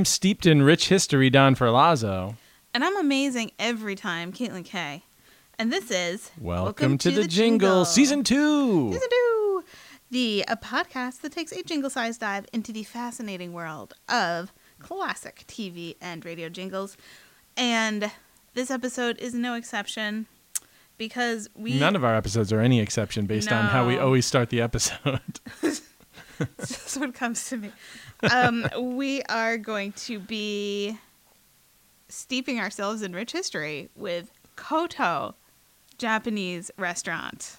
I'm steeped in rich history, Don Ferlazzo. And I'm amazing every time, Caitlin K. And this is Welcome, to, the, jingle, season two. Season two. The a podcast that takes a jingle-sized dive into the fascinating world of classic TV and radio jingles. And this episode is no exception because we None of our episodes are any exception based on how we always start the episode. That's what comes to me. Um, we are going to be steeping ourselves in rich history with Koto, Japanese restaurant.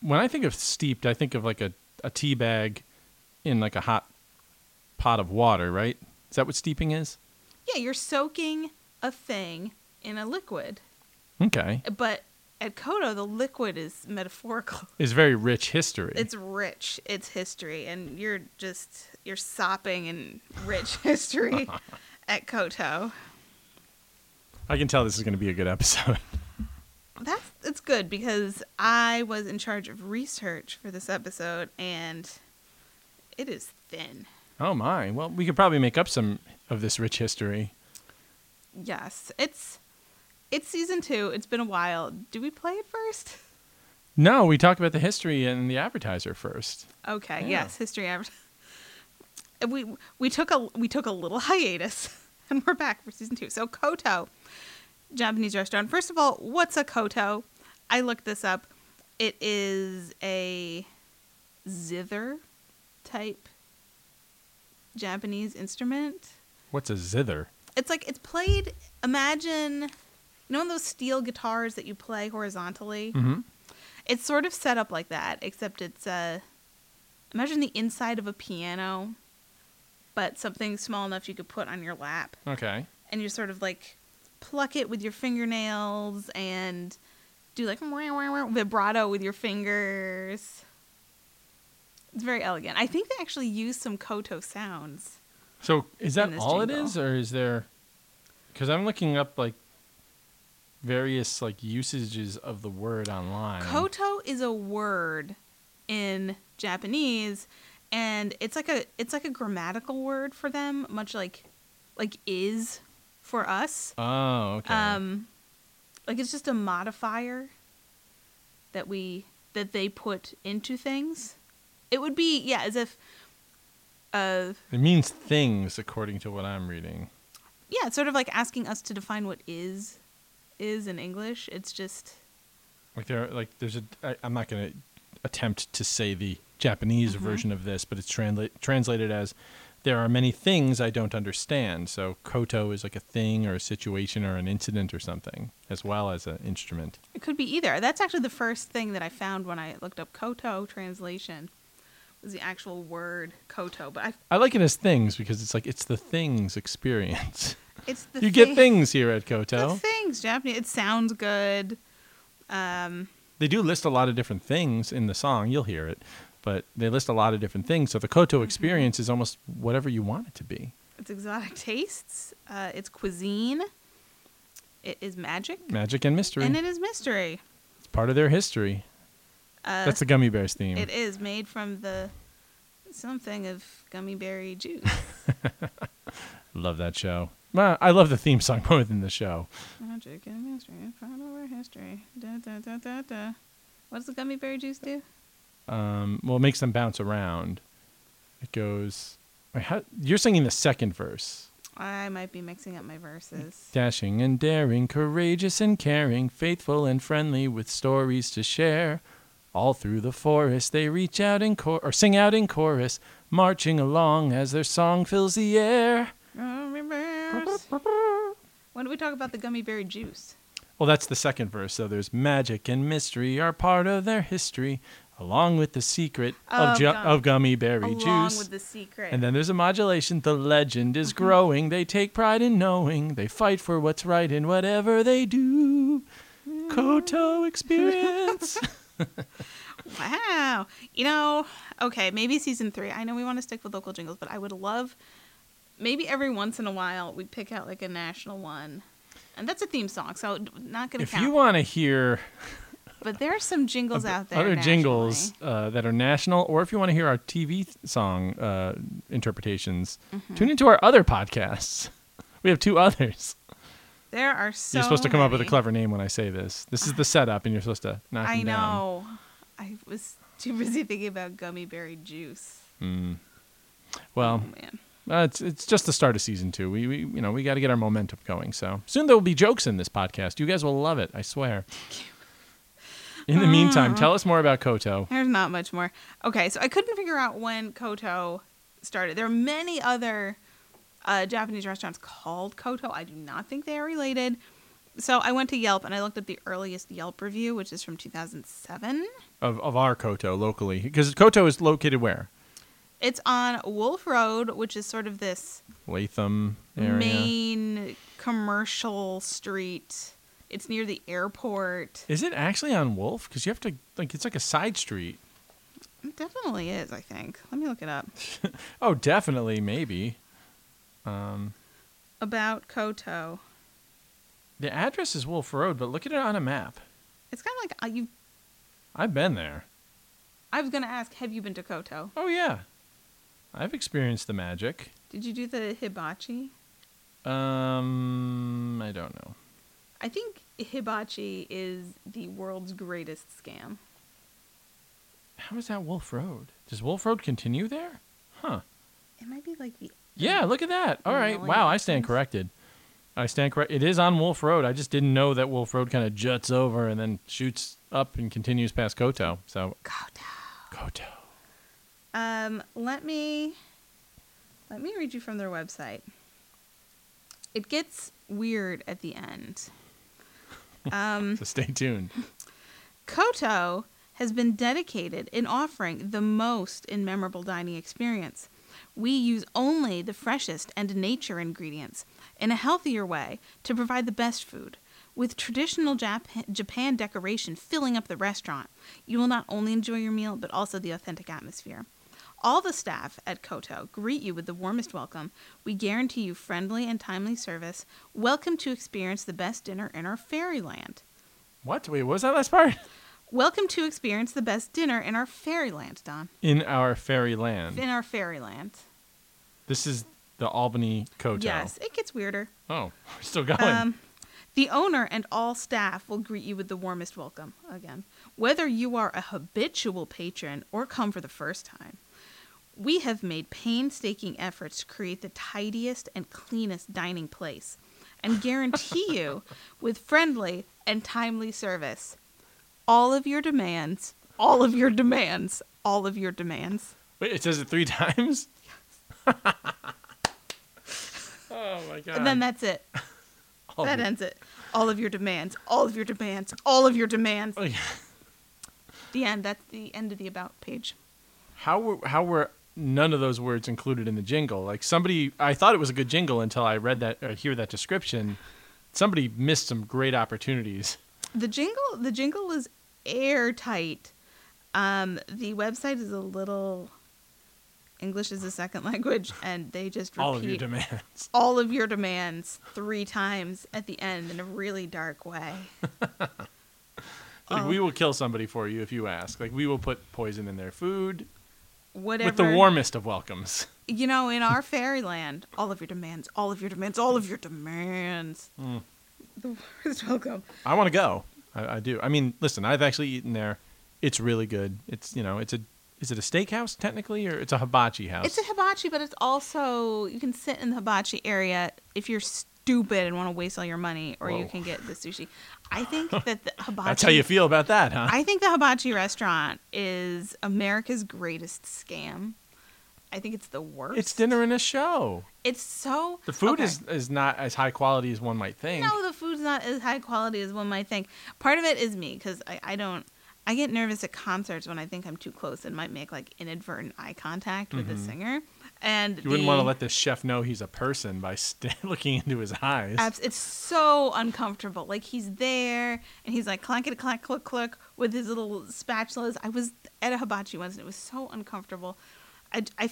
when I think of steeped, I think of like a, a tea bag in like a hot pot of water, right? Is that what steeping is? Yeah, you're soaking a thing in a liquid, Okay. but at Koto, the liquid is metaphorical. It's very rich history. It's rich. It's history, and you're just you're sopping in rich history at Koto. I can tell this is going to be a good episode. That's it's good because I was in charge of research for this episode and it is thin. Oh my. Well, we could probably make up some of this rich history. Yes, it's it's season 2. It's been a while. Do we play it first? No, we talk about the history and the advertiser first. Okay, Yeah. yes, history adver- We we took a we took a little hiatus and we're back for season 2. So Koto Japanese restaurant. First of all, what's a koto? I looked this up. It is a zither type Japanese instrument. What's a zither? It's like it's played. Imagine, you know, those steel guitars that you play horizontally. Mm-hmm. It's sort of set up like that, except it's uh, imagine the inside of a piano, but something small enough you could put on your lap, Okay. and you sort of like pluck it with your fingernails and do like vibrato with your fingers. It's very elegant. I think they actually use some koto sounds. So is that all it jingle. is, or is there? Because I'm looking up like various like usages of the word online. Koto is a word in Japanese and it's like a it's like a grammatical word for them, much like like is for us. Oh, okay. Um like it's just a modifier that we that they put into things. It would be yeah, as if uh it means things, according to what I'm reading. yeah, it's sort of like asking us to define what is is in English. It's just Like there, like there's a. I, I'm not going to attempt to say the Japanese Mhm. version of this, but it's transla- translated as there are many things I don't understand. So koto is like a thing or a situation or an incident or something, as well as an instrument. It could be either. That's actually the first thing that I found when I looked up Koto translation was the actual word Koto. But I, I like it as things because it's like it's the things experience. it's the you get things here at The Koto. things Japanese. It sounds good. Um, They do list a lot of different things in the song. You'll hear it, but they list a lot of different things. So the Koto Mm-hmm. experience is almost whatever you want it to be. it's exotic tastes. Uh, it's cuisine. It is magic, Magic and mystery. and it is mystery. it's part of their history. Uh, That's the Gummi Bears theme. It is made from the something of gummy berry juice. Love that show. Well, I love the theme song more than the show. Magic and mystery, of our history. Da, da, da, da, da. What does the gummy berry juice do? Um, well, it makes them bounce around. It goes. wait, how, you're singing the second verse. I might be mixing up my verses. Dashing and daring, courageous and caring, faithful and friendly, with stories to share. All through the forest they reach out in chor- or sing out in chorus, marching along as their song fills the air. Gummy bears. When do we talk about the gummy berry juice? Well, that's the second verse. So there's magic and mystery are part of their history, along with the secret of, Of ju- gum- of gummy berry Along juice. with the secret. And then there's a modulation. The legend is Mm-hmm. growing. They take pride in knowing. They fight for what's right in whatever they do. Koto experience. wow. You know, okay, maybe season three. I know we want to stick with local jingles, but I would love maybe every once in a while we pick out like a national one. And that's a theme song, so not going to count. if count. you want to hear but there's some jingles out there. Other nationally. jingles uh, that are national, or if you want to hear our TV song uh, interpretations, Mm-hmm. tune into our other podcasts. We have two others. There are so. you're supposed to come up with a clever name when I say this. This is the setup, and you're supposed to knock I them down. know. I was too busy thinking about gummy berry juice. Mm. Well, Oh man. Uh, it's it's just the start of season two. We, we you know we got to get our momentum going. So soon there will be jokes in this podcast. You guys will love it. I swear. In the meantime, tell us more about Koto. There's not much more. Okay, so I couldn't figure out when Koto started. There are many other uh, Japanese restaurants called Koto. I do not think they are related. So I went to Yelp and I looked at the earliest Yelp review, which is from 2007. of, of our Koto locally because Koto is located where It's on Wolf Road, which is sort of this Latham area. main commercial street. It's near the airport. Is it actually on Wolf? Because you have to like it's like a side street. It definitely is, I think. Let me look it up. Oh, definitely, maybe. Um, About Koto. the address is Wolf Road, but look at it on a map. It's kind of like uh, you. I've been there. I was gonna ask, have you been to Koto? Oh yeah, I've experienced the magic. Did you do the hibachi? Um, I don't know. I think hibachi is the world's greatest scam. How is that Wolf Road? Does Wolf Road continue there? Huh. It might be like the. Yeah, look at that. All right. Wow, I stand corrected. I stand correct. It is on Wolf Road. I just didn't know that Wolf Road kind of juts over and then shoots up and continues past Koto. So Koto. Koto. Um, let me let me read you from their website. It gets weird at the end. Um, So stay tuned. Koto has been dedicated in offering the most in memorable dining experience. We use only the freshest and nature ingredients in a healthier way to provide the best food. With traditional Jap- Japan decoration filling up the restaurant, you will not only enjoy your meal but also the authentic atmosphere. All the staff at Koto greet you with the warmest welcome. We guarantee you friendly and timely service. Welcome to experience the best dinner in our fairyland. What? Wait, what was that last part? Welcome to experience the best dinner in our fairyland, Don. In our fairyland. In our fairyland. This is the Albany Koto. Yes, it gets weirder. Oh, we're still going. Um, the owner and all staff will greet you with the warmest welcome again. Whether you are a habitual patron or come for the first time, we have made painstaking efforts to create the tidiest and cleanest dining place and guarantee you with friendly and timely service all of your demands, all of your demands, all of your demands. Wait, it says it three times? oh my god. And then that's it. All that ends it. All of your demands, all of your demands, all of your demands. Oh, yeah. The end. That's the end of the about page. How were how were none of those words included in the jingle? Like somebody, I thought it was a good jingle until I read that or hear that description. Somebody missed some great opportunities. The jingle, the jingle is airtight. Um, the website is a little English is a second language, and they just repeat All of your demands. all of your demands three times at the end in a really dark way. Like Oh. we will kill somebody for you if you ask. Like we will put poison in their food Whatever. with the warmest of welcomes. You know, in our fairyland, all of your demands, all of your demands, all of your demands. Mm. The worst welcome. I want to go. I, I do. I mean, listen, I've actually eaten there. It's really good. It's you know, it's a is it a steakhouse technically or it's a hibachi house? It's a hibachi, but it's also you can sit in the hibachi area if you're stupid and want to waste all your money, or you can get the sushi. I think that the hibachi. That's how you feel about that, huh? I think the hibachi restaurant is America's greatest scam. I think it's the worst. it's dinner and a show. It's so The food okay. is is not as high quality as one might think. No, the food's not as high quality as one might think. Part of it is me because I, I don't. I get nervous at concerts when I think I'm too close and might make like inadvertent eye contact with the Mhm. singer. And You wouldn't want to let this chef know he's a person by st- looking into his eyes. Abs- it's so uncomfortable. Like he's there and he's like clankety clack click click with his little spatulas. I was at a hibachi once and it was so uncomfortable. I, I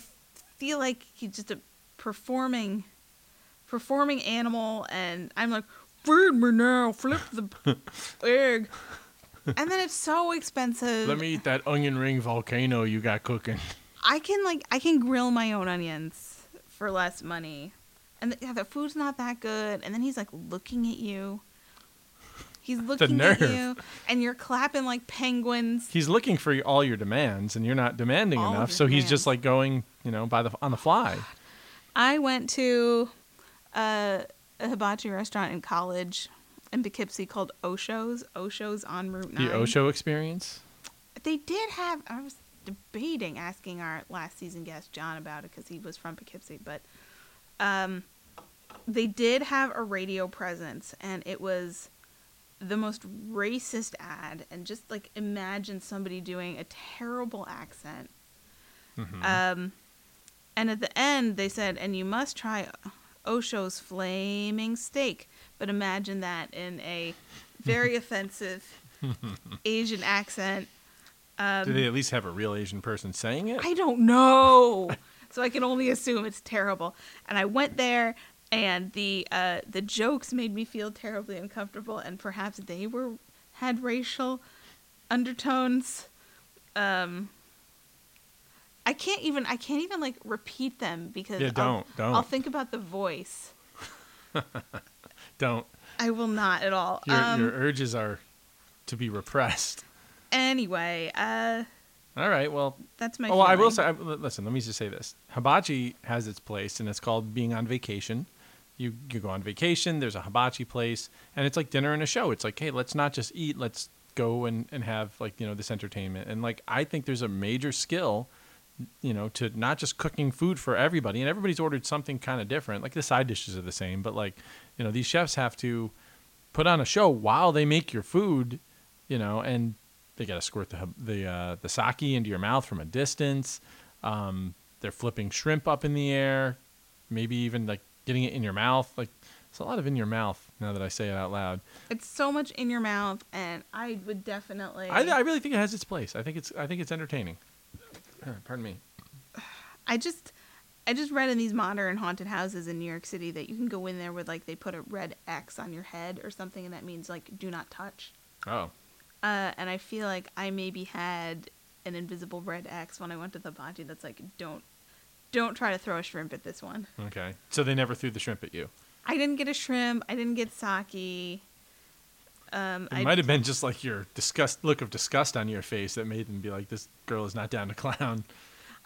feel like he's just a performing performing animal and I'm like feed me now flip the egg and then it's so expensive. Let me eat that onion ring volcano you got cooking. I can like I can grill my own onions for less money, and the, yeah, the food's not that good. And then he's like looking at you. He's looking at you, and you're clapping like penguins. He's looking for all your demands, and you're not demanding All enough. So he's just like going, you know, by the on the fly. I went to a, a hibachi restaurant in college in Poughkeepsie called Osho's. Osho's on Route Nine. The Osho experience. They did have. I was debating asking our last season guest John about it because he was from Poughkeepsie, but um, they did have a radio presence, and it was the most racist ad. And just like imagine somebody doing a terrible accent. Mhm. Um, and at the end, they said, "And you must try Osho's flaming steak." But imagine that in a very offensive Asian accent. Um, Do they at least have a real Asian person saying it? I don't know. so I can only assume it's terrible. And I went there and the uh, the jokes made me feel terribly uncomfortable and perhaps they were had racial undertones. Um I can't even I can't even like repeat them because Yeah, I'll- don't, don't. I'll think about the voice. Don't. I will not at all. Your um, your urges are to be repressed. Anyway, uh All right. Well, that's my oh, well, I will say. I- Listen, let me just say this: hibachi has its place, and it's called being on vacation. You you go on vacation. There's a hibachi place, and it's like dinner and a show. It's like, hey, let's not just eat. Let's go and and have like you know this entertainment. And like I think there's a major skill, you know, to not just cooking food for everybody. And everybody's ordered something kind of different. Like the side dishes are the same, but like you know these chefs have to put on a show while they make your food, you know, and they got to squirt the the uh, the sake into your mouth from a distance. Um, they're flipping shrimp up in the air, maybe even like getting it in your mouth. Like it's a lot of in your mouth now that I say it out loud. It's so much in your mouth and I would definitely I, I really think it has its place. I think it's I think it's entertaining. Pardon me. I just I just read in these modern haunted houses in New York City that you can go in there with like they put a red X on your head or something and that means like do not touch. Oh, Uh, and I feel like I maybe had an invisible red X when I went to the bocce that's like don't don't try to throw a shrimp at this one. okay. So they never threw the shrimp at you. I didn't get a shrimp. I didn't get sake. Um, It I, might have been just like your disgust look of disgust on your face that made them be like, "This girl is not down to clown."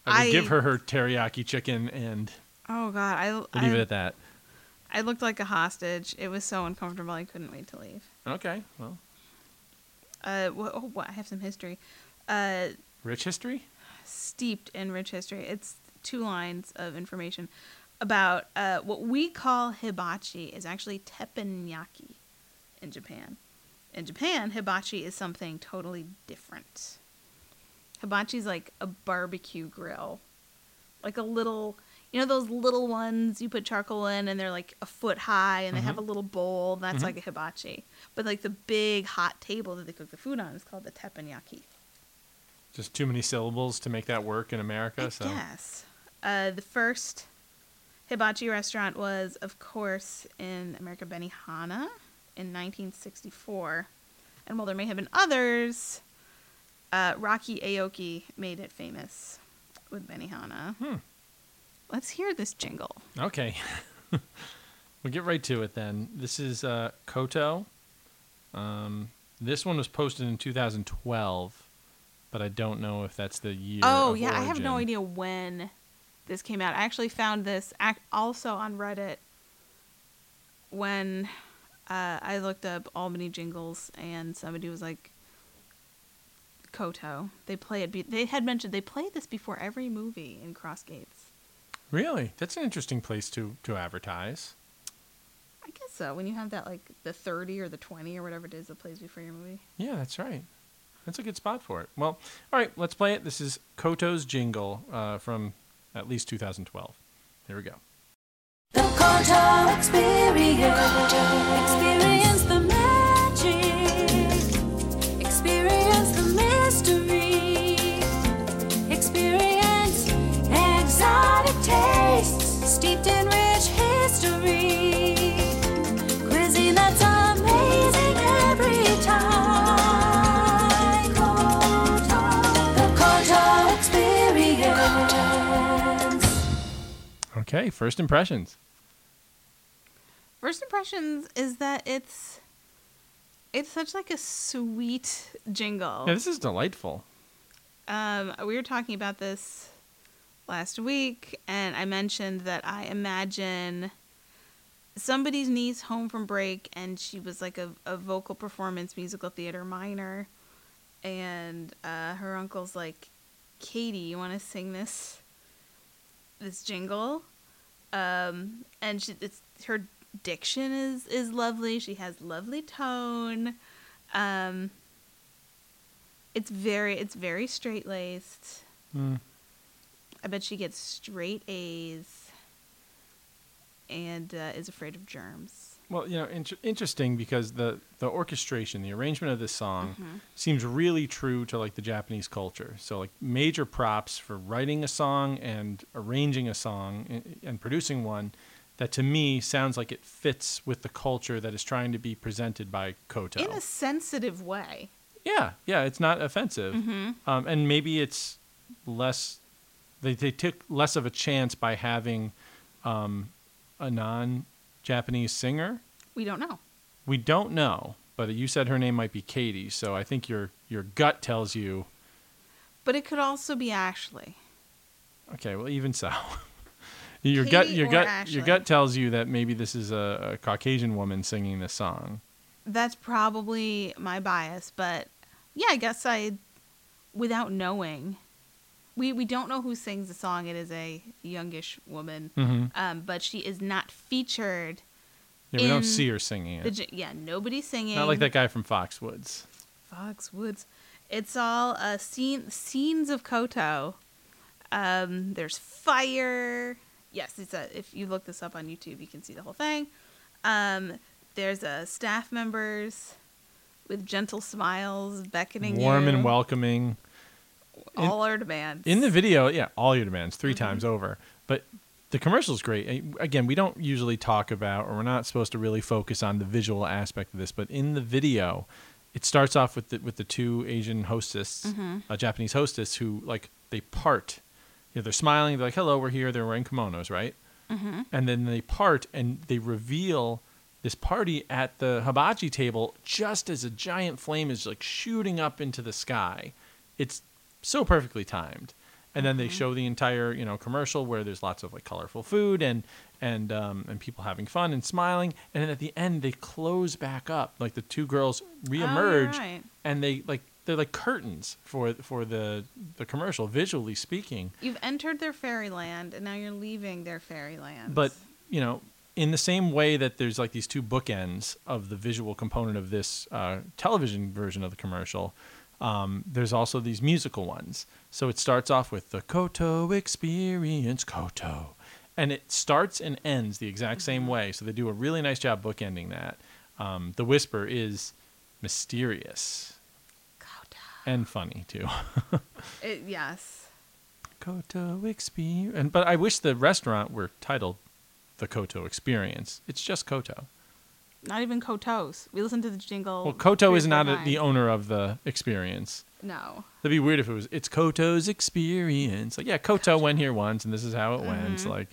I would I- give her her teriyaki chicken and Oh God, I leave I, it at that. I looked like a hostage. It was so uncomfortable. I couldn't wait to leave. Okay. Well, Uh, oh. I have some history. Uh, rich history. steeped in rich history. It's two lines of information about uh, what we call hibachi is actually teppanyaki in Japan. In Japan, hibachi is something totally different. Hibachi is like a barbecue grill, like a little, you know, those little ones you put charcoal in and they're like a foot high and they have a little bowl. That's Mhm. like a hibachi. But like the big hot table that they cook the food on is called the teppanyaki. Just too many syllables to make that work in America. I so guess. Uh, the first hibachi restaurant was, of course, in America, Benihana in 1964. And while there may have been others, uh, Rocky Aoki made it famous with Benihana. Hmm. Let's hear this jingle. Okay. we'll get right to it then. This is uh, Koto. Um, this one was posted in 2012, but I don't know if that's the year. oh, yeah, I have no idea when this came out. I actually found this also on Reddit when uh, I looked up Albany jingles and somebody was like, Koto. They play it. Be- they had mentioned they play this before every movie in Crossgates. Really? That's an interesting place to, to advertise. I guess so. When you have that like the thirty or the twenty or whatever it is that plays before your movie. Yeah, that's right. That's a good spot for it. Well, all right, let's play it. This is Koto's jingle uh, from at least 2012. Here we go. The Koto Experience. Experience the steeped in rich history. Cuisine that's amazing every time. The Experience. Okay, first impressions. First impressions is that it's it's such like a sweet jingle. Yeah, this is delightful. Um, we were talking about this last week, and I mentioned that I imagine somebody's niece home from break, and she was like a, a vocal performance musical theater minor, and uh, her uncle's like, "Katie, you want to sing this this jingle?" Um, and she, it's her diction is is lovely. She has lovely tone. Um, it's very it's very straight laced. Mm. I bet she gets straight A's and uh, is afraid of germs. Well, you know, inter- interesting because the the orchestration, the arrangement of this song Mhm. seems really true to like the Japanese culture. So like major props for writing a song and arranging a song and, and producing one that to me sounds like it fits with the culture that is trying to be presented by Koto. In a sensitive way. yeah, yeah, it's not offensive. Mm-hmm. Um, and maybe it's less they, they took less of a chance by having um, a non-Japanese singer. We don't know. We don't know, but you said her name might be Katie, so I think your your gut tells you. But it could also be Ashley. Okay, well, even so, your gut your gut Ashley? your gut tells you that maybe this is a, a Caucasian woman singing this song. That's probably my bias, but yeah, I guess I, without knowing, we we don't know who sings the song. It is a youngish woman, Mm-hmm. um, but she is not featured. Yeah, we don't see her singing it. yeah, nobody's singing. Not like that guy from Foxwoods. Foxwoods. It's all uh, scene scenes of Koto. Um, there's fire. Yes, it's a. If you look this up on YouTube, you can see the whole thing. Um, there's uh, staff members with gentle smiles beckoning Warm you. and welcoming. All our demands. In the video, yeah, all your demands 3 Mhm. times over. But the commercial's great. Eh, Again, we don't usually talk about, or we're not supposed to really focus on the visual aspect of this. But in the video, it starts off with the, with the two Asian hostess, Mhm. uh, Japanese hostess, who like they part. You know, they're smiling. They're like, "Hello, we're here." They're wearing kimonos, right? hmm and then they part and they reveal this party at the hibachi table just as a giant flame is like shooting up into the sky. It's so perfectly timed. And then they show the entire, you know, commercial where there's lots of like colorful food and and um, and people having fun and smiling. And then at the end they close back up, like the two girls reemerge, Oh, right. and they like they're like curtains for for the the commercial, visually speaking. You've entered their fairyland, and now you're leaving their fairyland. But you know, in the same way that there's like these two bookends of the visual component of this uh, television version of the commercial, um, there's also these musical ones. So it starts off with the Koto Experience, Koto, and it starts and ends the exact same way. So they do a really nice job bookending that. Um, the whisper is mysterious Koto. and funny too. It, yes. Koto Experience, and but I wish the restaurant were titled the Koto Experience. It's just Koto. Not even Kotos. We listened to the jingle. Well, Koto is not a, the owner of the experience. No. That'd be weird if it was. It's Koto's experience. Like, yeah, Koto went here once, and this is how it went. Mhm. Like,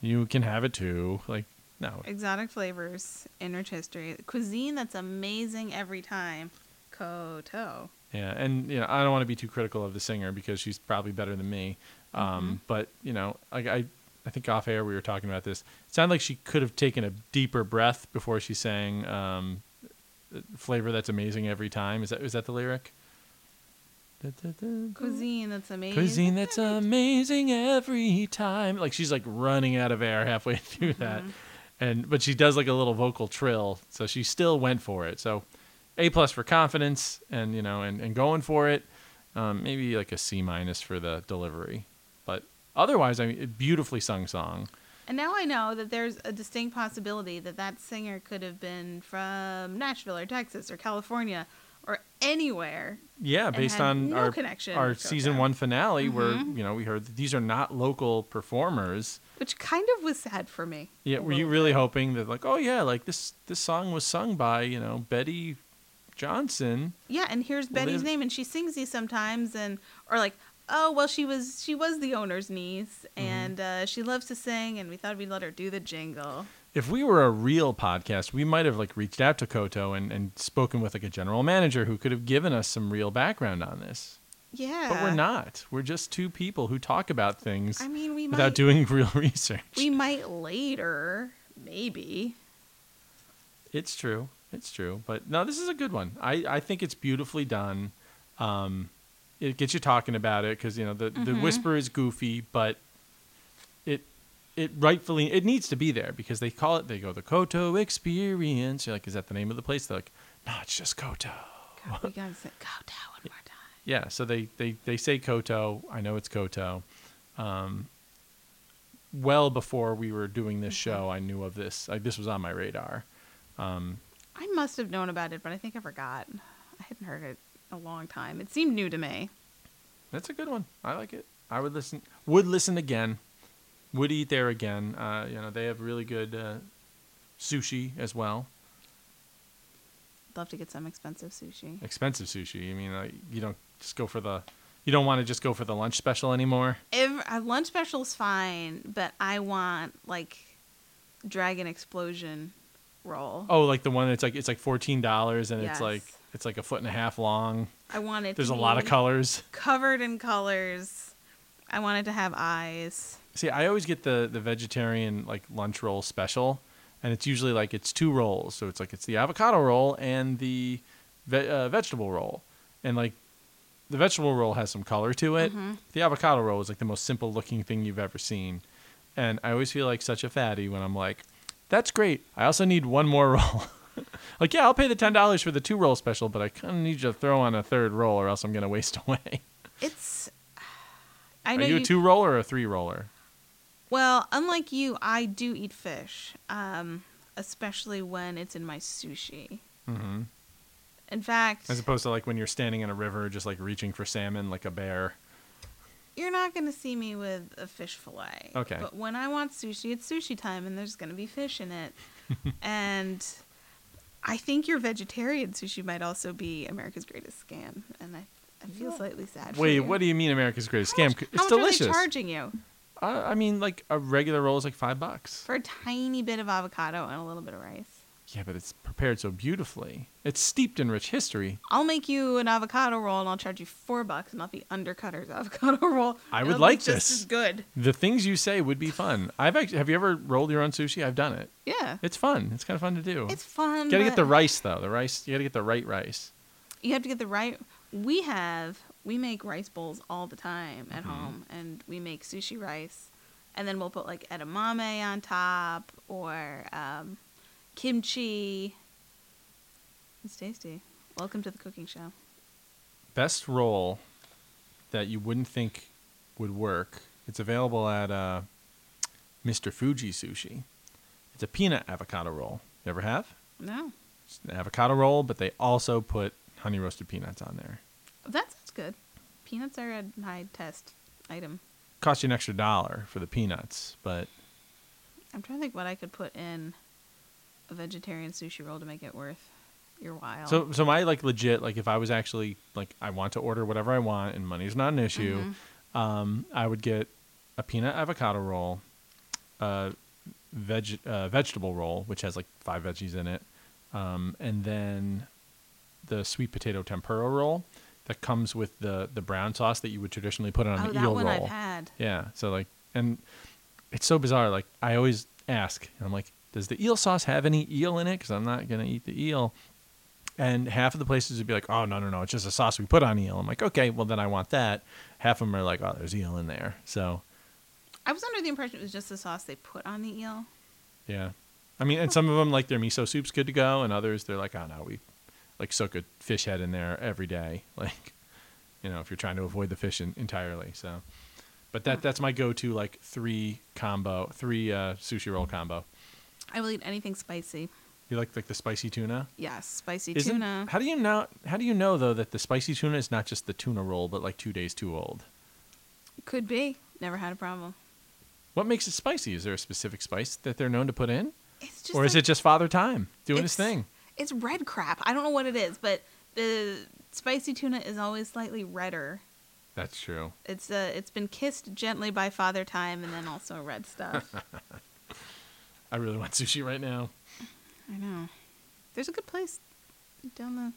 you can have it too. Like, no. Exotic flavors, enrich history, cuisine that's amazing every time. Koto. Yeah, and you know, I don't want to be too critical of the singer because she's probably better than me. Um, But you know, I, I, I think off air we were talking about this. It sounded like she could have taken a deeper breath before she sang um, "Flavor That's Amazing Every Time." Is that is that the lyric? Cuisine that's amazing. Cuisine that's amazing every time. Like she's like running out of air halfway through that, and but she does like a little vocal trill, so she still went for it. So, A plus for confidence, and you know, and, and going for it. Um, maybe like a C minus for the delivery, otherwise, I mean, a beautifully sung song. And now I know that there's a distinct possibility that that singer could have been from Nashville or Texas or California or anywhere. Yeah, based on no our connection our season one finale, where Mhm. you know we heard that these are not local performers. Which kind of was sad for me. Yeah, were you really bit. hoping that like, oh yeah, like this this song was sung by you know Betty Johnson? Yeah, and here's Betty's Liv- name, and she sings these sometimes, and or like oh well, she was she was the owner's niece, Mm-hmm. and uh, she loves to sing, and we thought we'd let her do the jingle. If we were a real podcast, we might have like reached out to Koto and, and spoken with like a general manager who could have given us some real background on this. Yeah, But we're not. We're just two people who talk about things I mean, we without might doing real research. we might later, maybe. It's true. It's true. But no, this is a good one. I, I think it's beautifully done. Um, it gets you talking about it because you know the, the Mhm. whisper is goofy, but it it rightfully it needs to be there because they call it they go the Koto Experience. You're like, is that the name of the place? They're like, no, it's just Koto. God, we gotta say Koto one more time. Yeah, so they, they, they say Koto. I know it's Koto. Um, well before we were doing this show, I knew of this. Like, this was on my radar. Um, I must have known about it, but I think I forgot. I hadn't heard it a long time. It seemed new to me. that's a good one. I like it. I would listen. Would listen again. Would eat there again. Uh, you know, they have really good uh, sushi as well. Love to get some expensive sushi. Expensive sushi. I mean, like, you don't just go for the. You don't want to just go for the lunch special anymore. If, a lunch special's fine, but I want like Dragon Explosion roll. Oh, like the one that's like it's like fourteen dollars and it's like Yes. It's like a foot and a half long. I want it. There's a lot of colors. Covered in colors. I want it to have eyes. See, I always get the the vegetarian like lunch roll special, and it's usually like it's two rolls. So it's like it's the avocado roll and the ve- uh, vegetable roll, and like the vegetable roll has some color to it. Mhm. The avocado roll is like the most simple looking thing you've ever seen, and I always feel like such a fatty when I'm like, "That's great. I also need one more roll." like, yeah, I'll pay the ten dollars for the two roll special, but I kind of need you to throw on a third roll, or else I'm gonna waste away. It's. I Are know you a two roller or a three roller? Well, unlike you, I do eat fish, um, especially when it's in my sushi. Mm-hmm. In fact, As opposed to like when you're standing in a river, just like reaching for salmon like a bear. you're not going to see me with a fish fillet. Okay. But when I want sushi, it's sushi time, and there's going to be fish in it. and I think your vegetarian sushi might also be America's greatest scam, and I, I feel slightly sad. for Wait, you. what do you mean America's Greatest How Scam? much- it's how much delicious. Are they charging you uh, I mean, like a regular roll is like five bucks. for a tiny bit of avocado and a little bit of rice? Yeah, but it's prepared so beautifully. It's steeped in rich history. I'll make you an avocado roll and I'll charge you four bucks, not the undercutter's avocado roll. I It'll would be like just this. as good. The things you say would be fun. I've actually, have you ever rolled your own sushi? I've done it. Yeah, It's fun. It's kind of fun to do. it's fun. you gotta get but the rice though. The rice. You gotta get the right rice. You have to get the right. We have we make rice bowls all the time at Mhm. home, and we make sushi rice, and then we'll put like edamame on top or um, kimchi. It's tasty. Welcome to the cooking show. Best roll that you wouldn't think would work. It's available at uh, Mr. Fuji Sushi. It's a peanut avocado roll. You ever have? No, It's an avocado roll, but they also put honey roasted peanuts on there. that sounds good. Peanuts are a high test item. Cost you an extra dollar for the peanuts, but I'm trying to think what I could put in a vegetarian sushi roll to make it worth your while. so so my like legit like if I was actually like I want to order whatever I want and money's not an issue, Mhm. um, I would get a peanut avocado roll, a veg uh, vegetable roll which has like five veggies in it, um, and then the sweet potato tempura roll that comes with the the brown sauce that you would traditionally put on oh, an that eel one roll. I've had. Yeah. So like, and it's so bizarre. Like I always ask, and I'm like, does the eel sauce have any eel in it? Because I'm not gonna eat the eel. And half of the places would be like, oh no no no, it's just a sauce we put on eel. I'm like, okay, well then I want that. Half of them are like, oh, there's eel in there. So I was under the impression it was just the sauce they put on the eel. yeah, I mean, and some of them like their miso soup's good to go, and others they're like, oh no, we like soak a fish head in there every day. Like, you know, if you're trying to avoid the fish in, entirely. So, but that that's my go-to like three combo, three uh, sushi roll combo. I will eat anything spicy. You like like the spicy tuna? Yes, spicy Isn't- tuna. How do you know? How do you know though that the spicy tuna is not just the tuna roll, but like two days too old? Could be. Never had a problem. What makes it spicy? Is there a specific spice that they're known to put in, It's just or is like- it just Father Time doing his It's- thing? It's red crap. I don't know what it is, but the spicy tuna is always slightly redder That's true. It's uh, it's been kissed gently by Father Time, and then also red stuff. I really want sushi right now. I know. There's a good place down the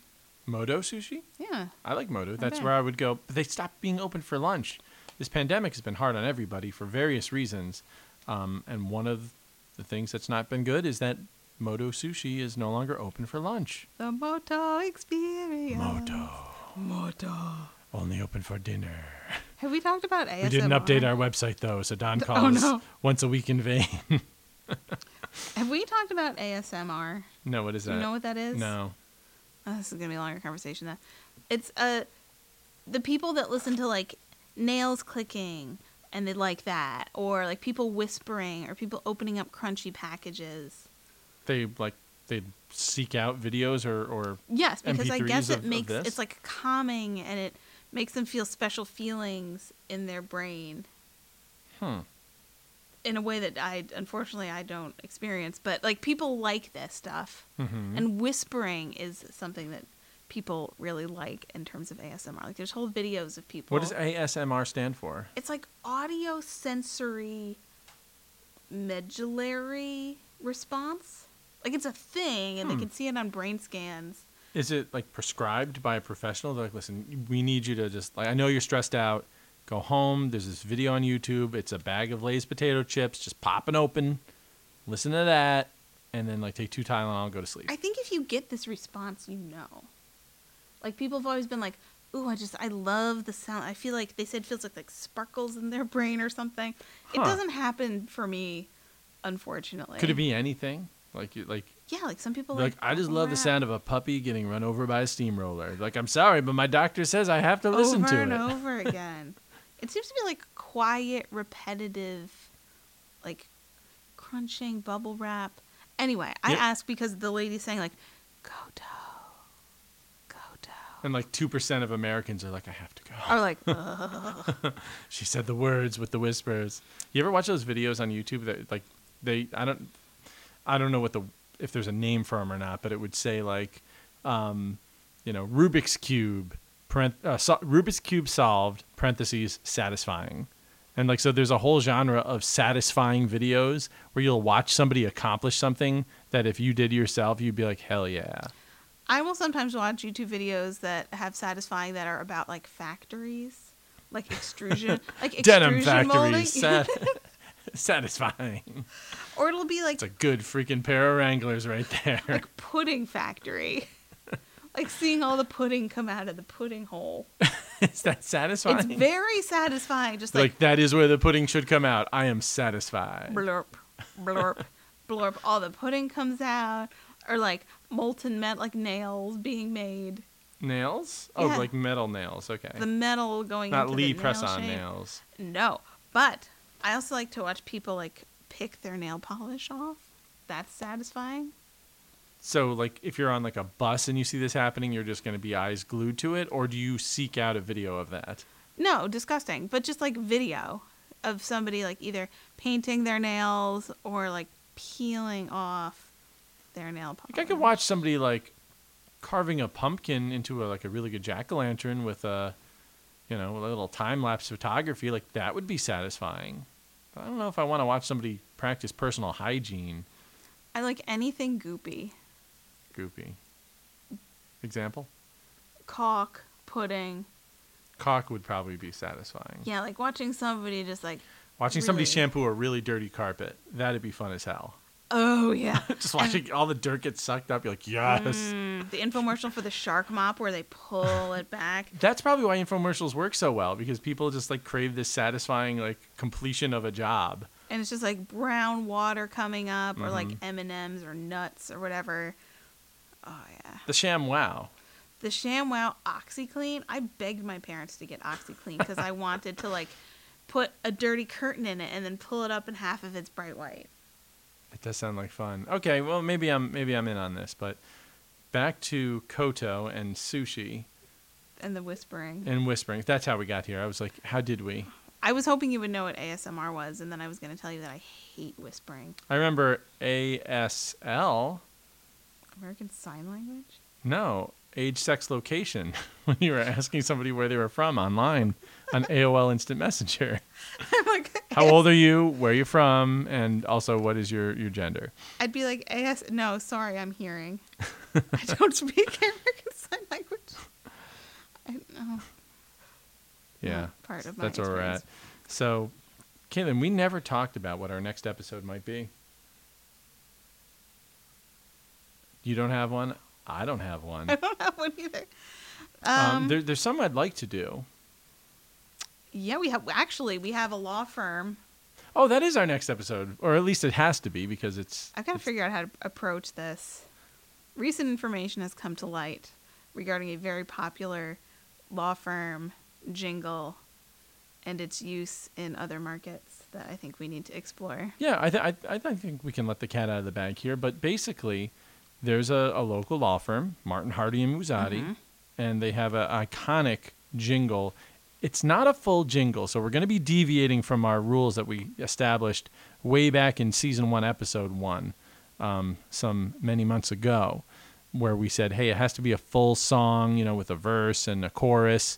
Moto sushi? yeah. I like Moto. That's bet. where I would go. But they stopped being open for lunch. This pandemic has been hard on everybody for various reasons. Um, and one of the things that's not been good is that Moto sushi is no longer open for lunch. The Moto Experience. Moto. Moto. Only open for dinner. Have we talked about ASMR? We didn't update our website though, so Don Oh, calls no. once a week in vain. Have we talked about ASMR? no, what is that? you know what that is? No. Oh, this is gonna be a longer conversation. Then it's uh the people that listen to like nails clicking and they like that, or like people whispering, or people opening up crunchy packages. They like they seek out videos or or Yes, because I guess it of- of makes this? it's like calming and it makes them feel special feelings in their brain hmm. In a way that I unfortunately I don't experience. But like people like this stuff, hmm and whispering is something that people really like in terms of ASMR. Like there's whole videos of people. What does ASMR stand for? It's like audio sensory medullary response. Like it's a thing, and Hmm. they can see it on brain scans. Is it like prescribed by a professional? They're like, listen, we need you to just like I know you're stressed out. Go home. There's this video on YouTube. It's a bag of Lay's potato chips. Just popping open. Listen to that, and then like take two Tylenol. And go to sleep. I think if you get this response, you know. Like people have always been like, "Ooh, I just I love the sound." I feel like they said it feels like like sparkles in their brain or something. It doesn't happen for me, unfortunately. Could it be anything? Like you like Yeah, like some people like, like. I just bubble love the sound of a puppy getting run over by a steamroller. Like, I'm sorry, but my doctor says I have to listen over to it over and over again. It seems to be like quiet, repetitive, like crunching bubble wrap. Anyway, I Yep. asked because the lady's saying like, "Goto, Goto," And like 2% of Americans are like, I have to go. or like. She said the words with the whispers. You ever watch those videos on YouTube that like they I don't I don't know what the if there's a name for them or not, but it would say like um, you know, Rubik's cube parent, uh, so, Rubik's cube solved parentheses satisfying. And like so there's a whole genre of satisfying videos where you'll watch somebody accomplish something that if you did yourself you'd be like hell yeah. I will sometimes watch YouTube videos that have satisfying that are about like factories, like extrusion, like Denim extrusion molding, factories sat- satisfying. or it'll be like It's a good freaking pair of Wranglers right there. like pudding factory, like seeing all the pudding come out of the pudding hole. Is that satisfying? It's very satisfying. Just like, like, that is where the pudding should come out. I am satisfied. blurp, blurp, blurp. All the pudding comes out, or like molten metal, like nails being made. Nails? Oh, like metal nails. Okay. The metal going Not Lee press nail on shape. nails. No, but I also like to watch people like pick their nail polish off. That's satisfying. So, like, if you're on like a bus and you see this happening, you're just going to be eyes glued to it, or do you seek out a video of that? No, disgusting. But just like video of somebody like either painting their nails or like peeling off their nail polish. Like, I could watch somebody like carving a pumpkin into a like a really good jack o' lantern with a, you know, a little time lapse photography. Like that would be satisfying. But I don't know if I want to watch somebody practice personal hygiene. I like anything goopy. Goopy. Example? Caulk pudding. Caulk would probably be satisfying. Yeah, like watching somebody just like, Watching somebody shampoo a really dirty carpet, that'd be fun as hell. oh yeah. Just watching all the dirt get sucked up, you're like, yes. Mm, the infomercial for the shark mop where they pull it back. That's probably why infomercials work so well because people just like crave this satisfying like completion of a job. and it's just like brown water coming up or like Mhm. m&ms or nuts or whatever oh yeah The sham wow. the ShamWow OxiClean. I begged my parents to get OxiClean because I wanted to like put a dirty curtain in it and then pull it up and half of it's bright white. It does sound like fun. Okay, well maybe I'm maybe I'm in on this, but back to Koto and sushi And the whispering. and whispering. That's how we got here. I was like, how did we? I was hoping you would know what ASMR was, and then I was going to tell you that I hate whispering. I remember ASL. American Sign Language? No, age, sex, location when you were asking somebody where they were from online on AOL Instant Messenger. I'm like, How old are you? Where are you from? And also, what is your, your gender? I'd be like, AS. No, sorry, I'm hearing. I don't speak American Sign Language. I know. Yeah, Not part of my that's where we're at. So, Caitlin, we never talked about what our next episode might be. You don't have one. I don't have one. I don't have one either. Um, Um, there, there's some I'd like to do. yeah, we have actually we have a law firm. Oh, that is our next episode, or at least it has to be because it's. I've got to figure out how to approach this. Recent information has come to light regarding a very popular law firm jingle and its use in other markets that I think we need to explore. Yeah, I, th- I, I think we can let the cat out of the bag here. But basically, there's a, a local law firm, Martin Harding and Mazzotti, Mhm. and they have an iconic jingle. It's not a full jingle, so we're going to be deviating from our rules that we established way back in season one, episode one, um, some many months ago, where we said, hey, it has to be a full song, you know, with a verse and a chorus.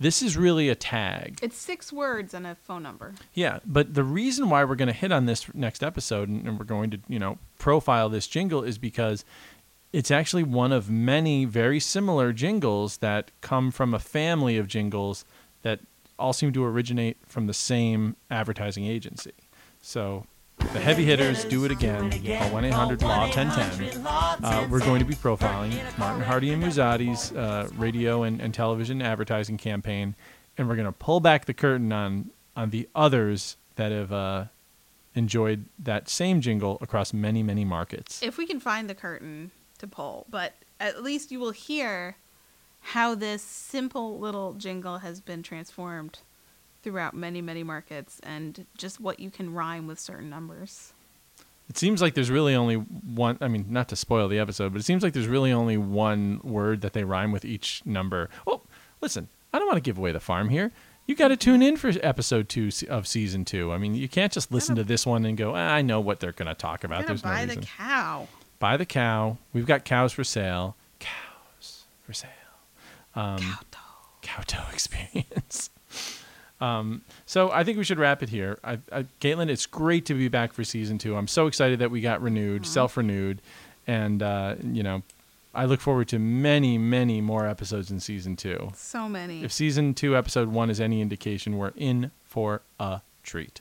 This is really a tag. It's six words and a phone number. Yeah, but the reason why we're going to hit on this next episode and and we're going to, you know, profile this jingle is because it's actually one of many very similar jingles that come from a family of jingles that all seem to originate from the same advertising agency. So the heavy hitters do it again. Call 1 800 Law 1010. Uh, we're going to be profiling Martin Harding and Mazzotti's uh, radio and, and television advertising campaign, and we're going to pull back the curtain on on the others that have uh, enjoyed that same jingle across many many markets. If we can find the curtain to pull, but at least you will hear how this simple little jingle has been transformed throughout many, many markets and just what you can rhyme with certain numbers. It seems like there's really only one. I mean, not to spoil the episode, but it seems like there's really only one word that they rhyme with each number. Oh, listen, I don't want to give away the farm here. You got to tune in for episode two of season two. I mean, you can't just listen to this one and go, ah, "I know what they're going to talk about." There's no buy the cow. Buy the cow. We've got cows for sale. Cows for sale. Um, cow toe. cow toe experience. Um, so I think we should wrap it here. I, I, Caitlin, it's great to be back for season two. I'm so excited that we got renewed, self renewed, and uh, you know, I look forward to many, many more episodes in season two. So many. If season two, episode one is any indication, we're in for a treat.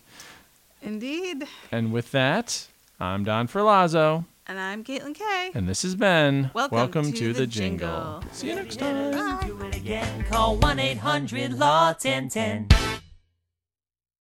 Indeed. And with that, I'm Don Ferlazzo, And I'm Caitlin Kay. and this has been Welcome to to, the the jingle. jingle. See you next time. Bye. Again. Call 1 800 Law 1010.